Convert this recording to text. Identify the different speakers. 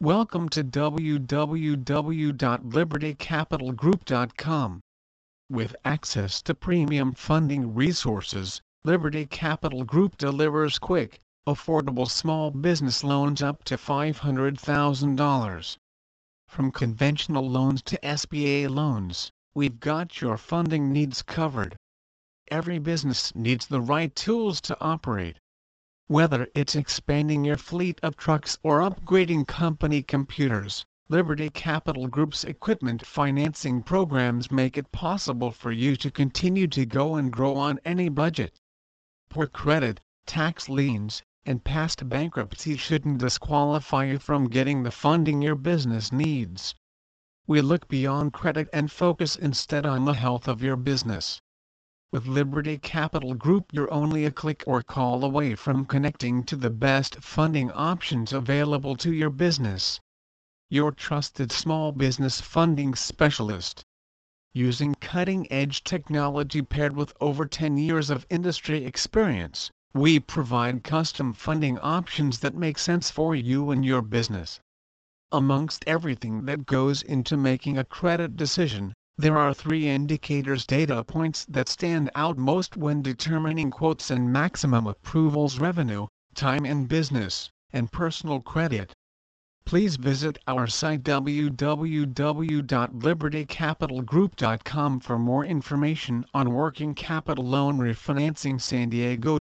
Speaker 1: Welcome to www.libertycapitalgroup.com. With access to premium funding resources, Liberty Capital Group delivers quick, affordable small business loans up to $500,000. From conventional loans to SBA loans, we've got your funding needs covered. Every business needs the right tools to operate. Whether it's expanding your fleet of trucks or upgrading company computers, Liberty Capital Group's equipment financing programs make it possible for you to continue to go and grow on any budget. Poor credit, tax liens, and past bankruptcy shouldn't disqualify you from getting the funding your business needs. We look beyond credit and focus instead on the health of your business. With Liberty Capital Group you're only a click or call away from connecting to the best funding options available to your business. Your trusted small business funding specialist. Using cutting-edge technology paired with over 10 years of industry experience, we provide custom funding options that make sense for you and your business. Amongst everything that goes into making a credit decision, there are three indicators data points that stand out most when determining quotes and maximum approvals revenue, time in business, and personal credit. Please visit our site www.libertycapitalgroup.com for more information on working capital loan refinancing San Diego